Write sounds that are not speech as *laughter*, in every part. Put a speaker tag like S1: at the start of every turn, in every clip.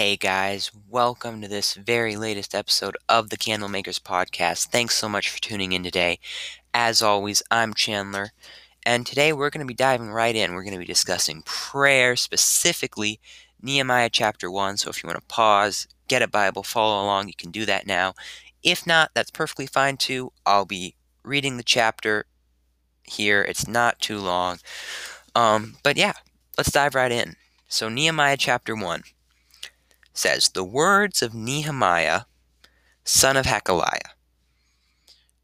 S1: Hey guys, welcome to this very latest episode of the Candlemakers Podcast. Thanks so much for tuning in today. As always, I'm Chandler, and today we're going to be diving right in. We're going to be discussing prayer, specifically Nehemiah chapter 1. So if you want to pause, get a Bible, follow along, you can do that now. If not, that's perfectly fine too. I'll be reading the chapter here. It's not too long. Um, but yeah, let's dive right in. So, Nehemiah chapter 1 says, The words of Nehemiah, son of Hacaliah.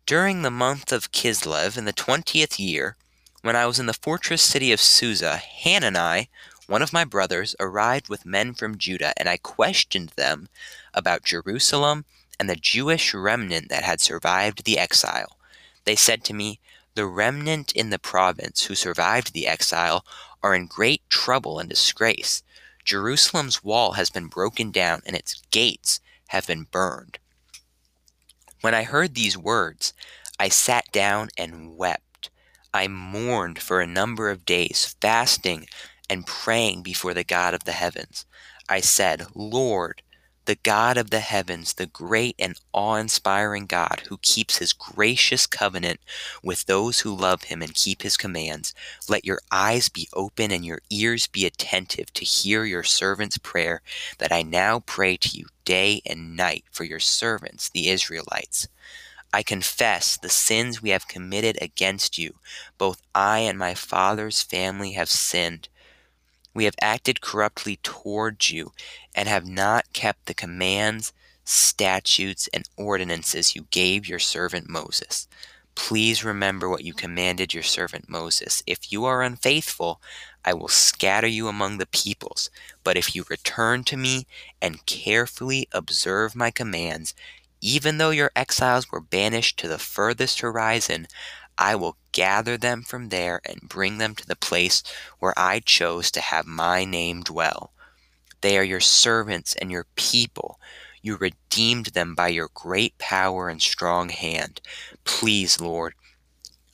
S1: During the month of Kislev in the twentieth year, when I was in the fortress city of Susa, Hanani, one of my brothers, arrived with men from Judah, and I questioned them about Jerusalem and the Jewish remnant that had survived the exile. They said to me, The remnant in the province who survived the exile are in great trouble and disgrace. Jerusalem's wall has been broken down and its gates have been burned. When I heard these words, I sat down and wept. I mourned for a number of days, fasting and praying before the God of the heavens. I said, Lord, the God of the heavens, the great and awe inspiring God who keeps his gracious covenant with those who love him and keep his commands, let your eyes be open and your ears be attentive to hear your servant's prayer that I now pray to you day and night for your servants, the Israelites. I confess the sins we have committed against you. Both I and my father's family have sinned. We have acted corruptly towards you and have not kept the commands, statutes, and ordinances you gave your servant Moses. Please remember what you commanded your servant Moses. If you are unfaithful, I will scatter you among the peoples. But if you return to me and carefully observe my commands, even though your exiles were banished to the furthest horizon, I will gather them from there and bring them to the place where I chose to have my name dwell. They are your servants and your people. You redeemed them by your great power and strong hand. Please, Lord,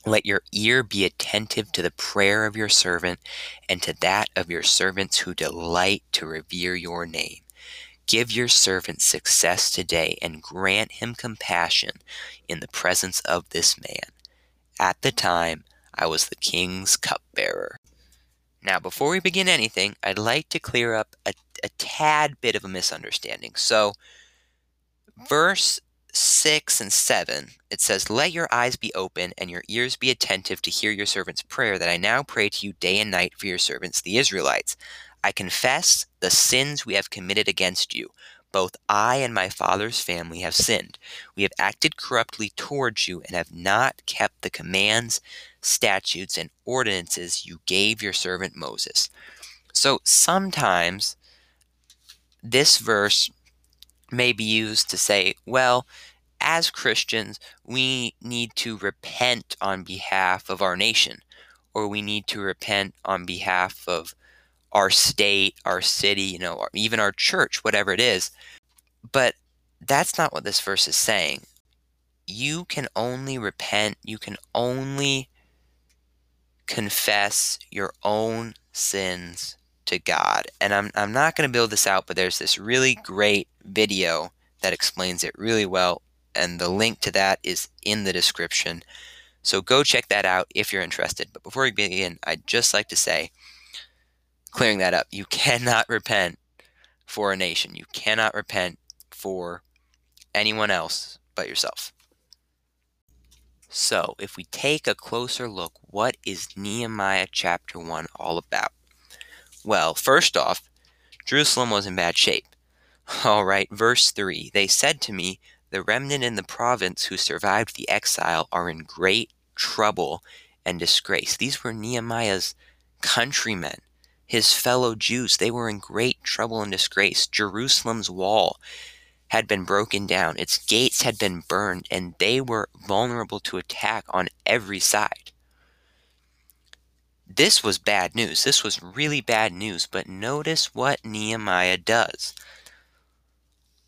S1: let your ear be attentive to the prayer of your servant and to that of your servants who delight to revere your name. Give your servant success today and grant him compassion in the presence of this man. At the time, I was the king's cupbearer. Now, before we begin anything, I'd like to clear up a, a tad bit of a misunderstanding. So, verse 6 and 7, it says, Let your eyes be open and your ears be attentive to hear your servant's prayer that I now pray to you day and night for your servants, the Israelites. I confess the sins we have committed against you. Both I and my father's family have sinned. We have acted corruptly towards you and have not kept the commands, statutes, and ordinances you gave your servant Moses. So sometimes this verse may be used to say, well, as Christians, we need to repent on behalf of our nation, or we need to repent on behalf of our state, our city, you know, even our church, whatever it is. But that's not what this verse is saying. You can only repent, you can only confess your own sins to God. And I'm, I'm not going to build this out, but there's this really great video that explains it really well. And the link to that is in the description. So go check that out if you're interested. But before we begin, I'd just like to say clearing that up. You cannot repent for a nation. You cannot repent for anyone else but yourself. So, if we take a closer look, what is Nehemiah chapter 1 all about? Well, first off, Jerusalem was in bad shape. *laughs* All right, verse 3 They said to me, The remnant in the province who survived the exile are in great trouble and disgrace. These were Nehemiah's countrymen his fellow Jews, they were in great trouble and disgrace. Jerusalem's wall had been broken down, its gates had been burned, and they were vulnerable to attack on every side. This was bad news. This was really bad news, but notice what Nehemiah does.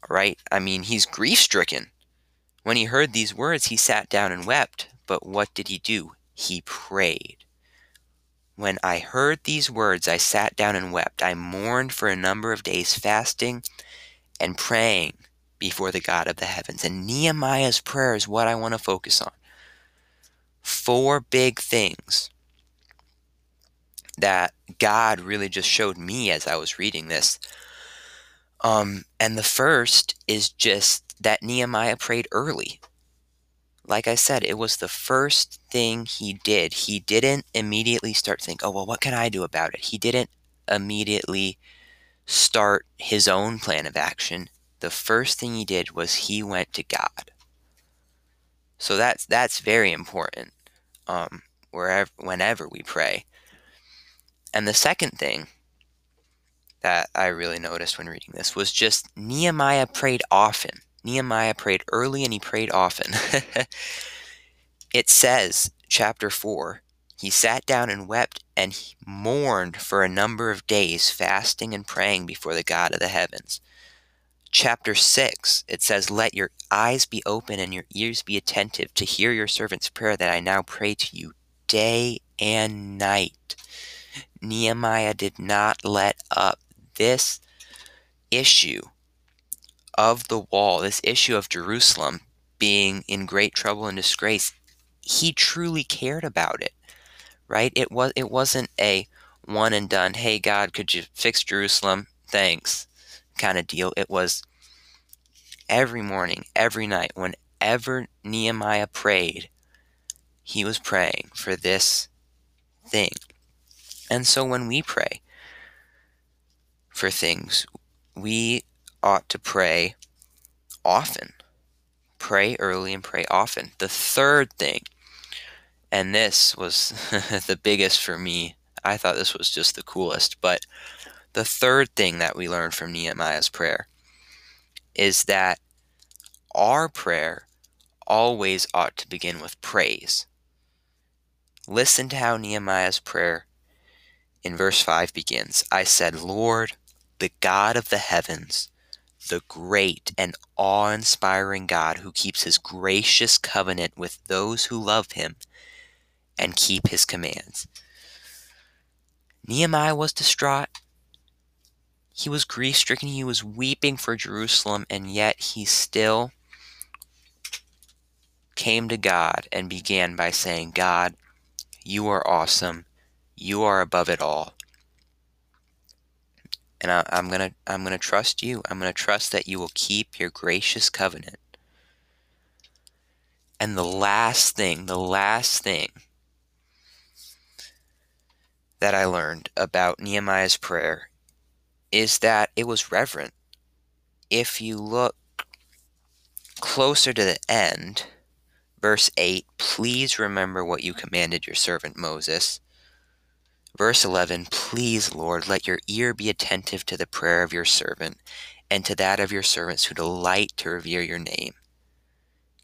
S1: Right? I mean, he's grief stricken. When he heard these words, he sat down and wept. But what did he do? He prayed. When I heard these words, I sat down and wept. I mourned for a number of days, fasting and praying before the God of the heavens. And Nehemiah's prayer is what I want to focus on. Four big things that God really just showed me as I was reading this. Um, and the first is just that Nehemiah prayed early. Like I said, it was the first thing he did. He didn't immediately start think, "Oh, well, what can I do about it?" He didn't immediately start his own plan of action. The first thing he did was he went to God. So that's that's very important. Um, wherever, whenever we pray. And the second thing that I really noticed when reading this was just Nehemiah prayed often. Nehemiah prayed early and he prayed often. *laughs* it says, chapter 4, he sat down and wept and he mourned for a number of days, fasting and praying before the God of the heavens. Chapter 6, it says, Let your eyes be open and your ears be attentive to hear your servant's prayer that I now pray to you day and night. Nehemiah did not let up this issue of the wall, this issue of Jerusalem being in great trouble and disgrace. He truly cared about it, right? It was it wasn't a one and done. Hey God, could you fix Jerusalem? Thanks, kind of deal. It was every morning, every night, whenever Nehemiah prayed, he was praying for this thing. And so when we pray for things, we ought to pray often. Pray early and pray often. The third thing, and this was *laughs* the biggest for me, I thought this was just the coolest, but the third thing that we learned from Nehemiah's prayer is that our prayer always ought to begin with praise. Listen to how Nehemiah's prayer in verse 5 begins I said, Lord, the God of the heavens, the great and awe inspiring God who keeps his gracious covenant with those who love him and keep his commands. Nehemiah was distraught. He was grief stricken. He was weeping for Jerusalem, and yet he still came to God and began by saying, God, you are awesome. You are above it all. And I, am gonna I'm gonna trust you. I'm gonna trust that you will keep your gracious covenant. And the last thing, the last thing that I learned about Nehemiah's prayer is that it was reverent. If you look closer to the end, verse 8, please remember what you commanded your servant Moses. Verse 11 Please, Lord, let your ear be attentive to the prayer of your servant and to that of your servants who delight to revere your name.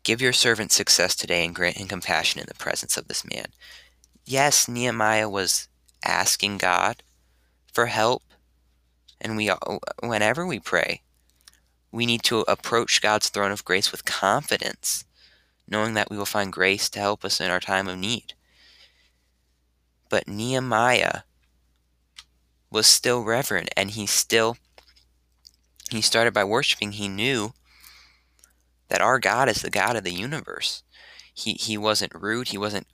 S1: Give your servant success today and grant him compassion in the presence of this man. Yes, Nehemiah was asking God for help, and we whenever we pray, we need to approach God's throne of grace with confidence, knowing that we will find grace to help us in our time of need. But Nehemiah was still reverent and he still he started by worshiping. He knew that our God is the God of the universe. He he wasn't rude, he wasn't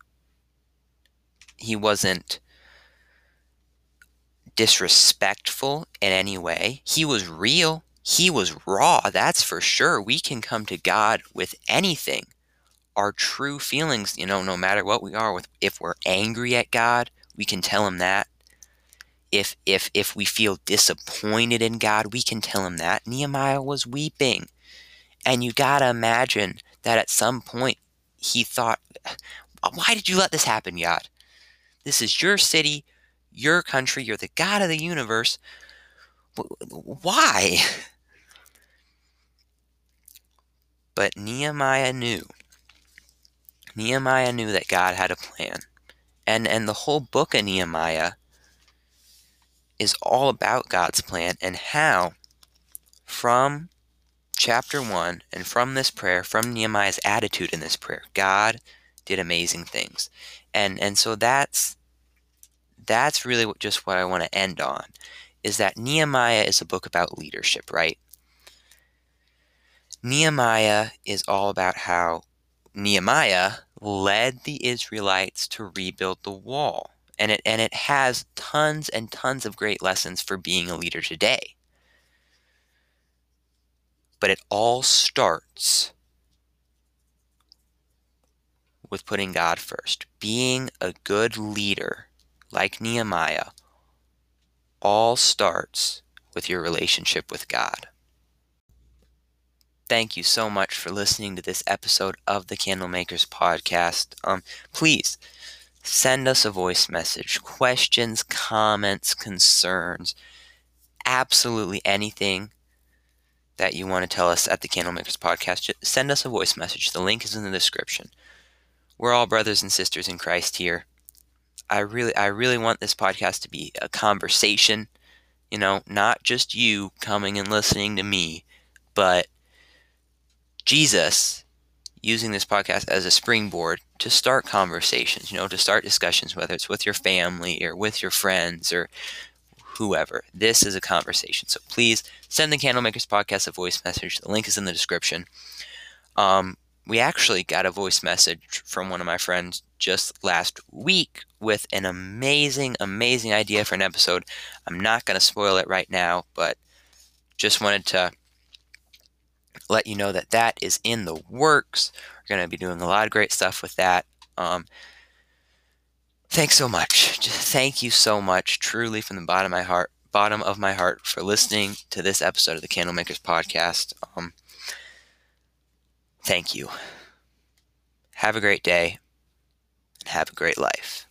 S1: he wasn't disrespectful in any way. He was real. He was raw, that's for sure. We can come to God with anything our true feelings, you know, no matter what we are with if we're angry at God, we can tell him that. If if if we feel disappointed in God, we can tell him that. Nehemiah was weeping. And you got to imagine that at some point he thought, "Why did you let this happen, God? This is your city, your country, you're the God of the universe. Why?" *laughs* But Nehemiah knew Nehemiah knew that God had a plan. And and the whole book of Nehemiah is all about God's plan and how from chapter 1 and from this prayer, from Nehemiah's attitude in this prayer, God did amazing things. And and so that's that's really what, just what I want to end on is that Nehemiah is a book about leadership, right? Nehemiah is all about how Nehemiah led the Israelites to rebuild the wall. And it and it has tons and tons of great lessons for being a leader today. But it all starts with putting God first. Being a good leader like Nehemiah all starts with your relationship with God. Thank you so much for listening to this episode of the Candlemakers podcast. Um, please send us a voice message, questions, comments, concerns, absolutely anything that you want to tell us at the Candlemakers podcast. Just send us a voice message. The link is in the description. We're all brothers and sisters in Christ here. I really I really want this podcast to be a conversation, you know, not just you coming and listening to me, but Jesus using this podcast as a springboard to start conversations, you know, to start discussions, whether it's with your family or with your friends or whoever. This is a conversation. So please send the Candlemakers podcast a voice message. The link is in the description. Um, we actually got a voice message from one of my friends just last week with an amazing, amazing idea for an episode. I'm not going to spoil it right now, but just wanted to let you know that that is in the works. We're going to be doing a lot of great stuff with that. Um, thanks so much. Just thank you so much, truly, from the bottom of my heart, bottom of my heart, for listening to this episode of the Candlemakers podcast. Um, thank you. Have a great day and have a great life.